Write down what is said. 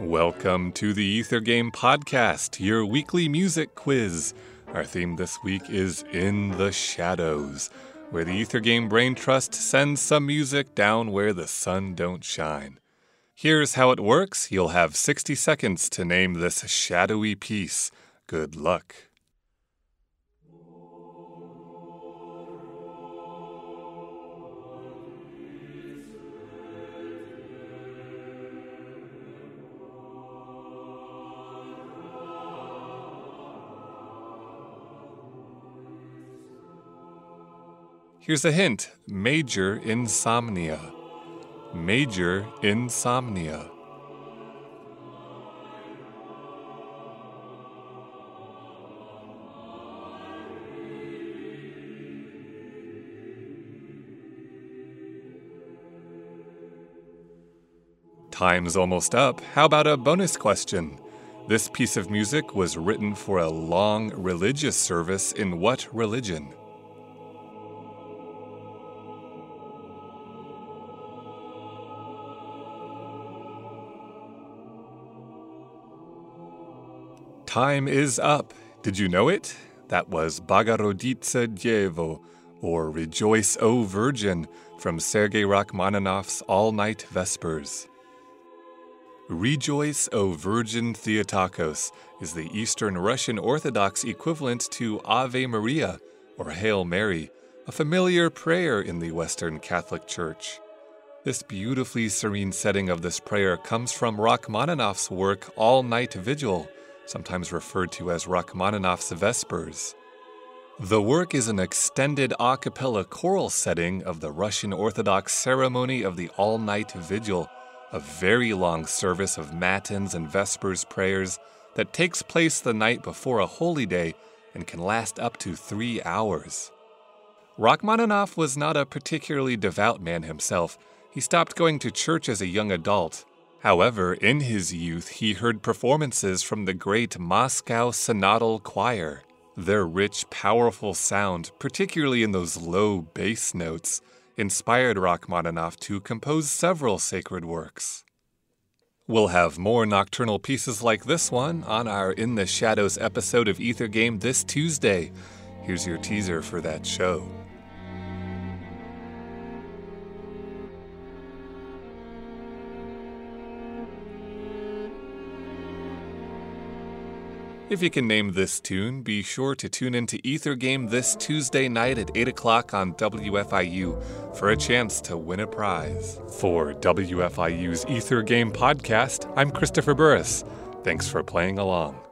Welcome to the Ether Game Podcast, your weekly music quiz. Our theme this week is In the Shadows, where the Ether Game Brain Trust sends some music down where the sun don't shine. Here's how it works you'll have 60 seconds to name this shadowy piece. Good luck. Here's a hint major insomnia. Major insomnia. Time's almost up. How about a bonus question? This piece of music was written for a long religious service in what religion? Time is up. Did you know it? That was Bogoroditse Devo, or Rejoice, O Virgin, from Sergei Rachmaninoff's All Night Vespers. Rejoice, O Virgin Theotokos is the Eastern Russian Orthodox equivalent to Ave Maria, or Hail Mary, a familiar prayer in the Western Catholic Church. This beautifully serene setting of this prayer comes from Rachmaninoff's work All Night Vigil sometimes referred to as Rachmaninoff's Vespers. The work is an extended a cappella choral setting of the Russian Orthodox ceremony of the all night vigil, a very long service of matins and vespers prayers that takes place the night before a holy day and can last up to three hours. Rachmaninoff was not a particularly devout man himself. He stopped going to church as a young adult However, in his youth, he heard performances from the great Moscow Synodal Choir. Their rich, powerful sound, particularly in those low bass notes, inspired Rachmaninoff to compose several sacred works. We'll have more nocturnal pieces like this one on our In the Shadows episode of Ether Game this Tuesday. Here's your teaser for that show. If you can name this tune, be sure to tune into Ether Game this Tuesday night at 8 o'clock on WFIU for a chance to win a prize. For WFIU's Ether Game podcast, I'm Christopher Burris. Thanks for playing along.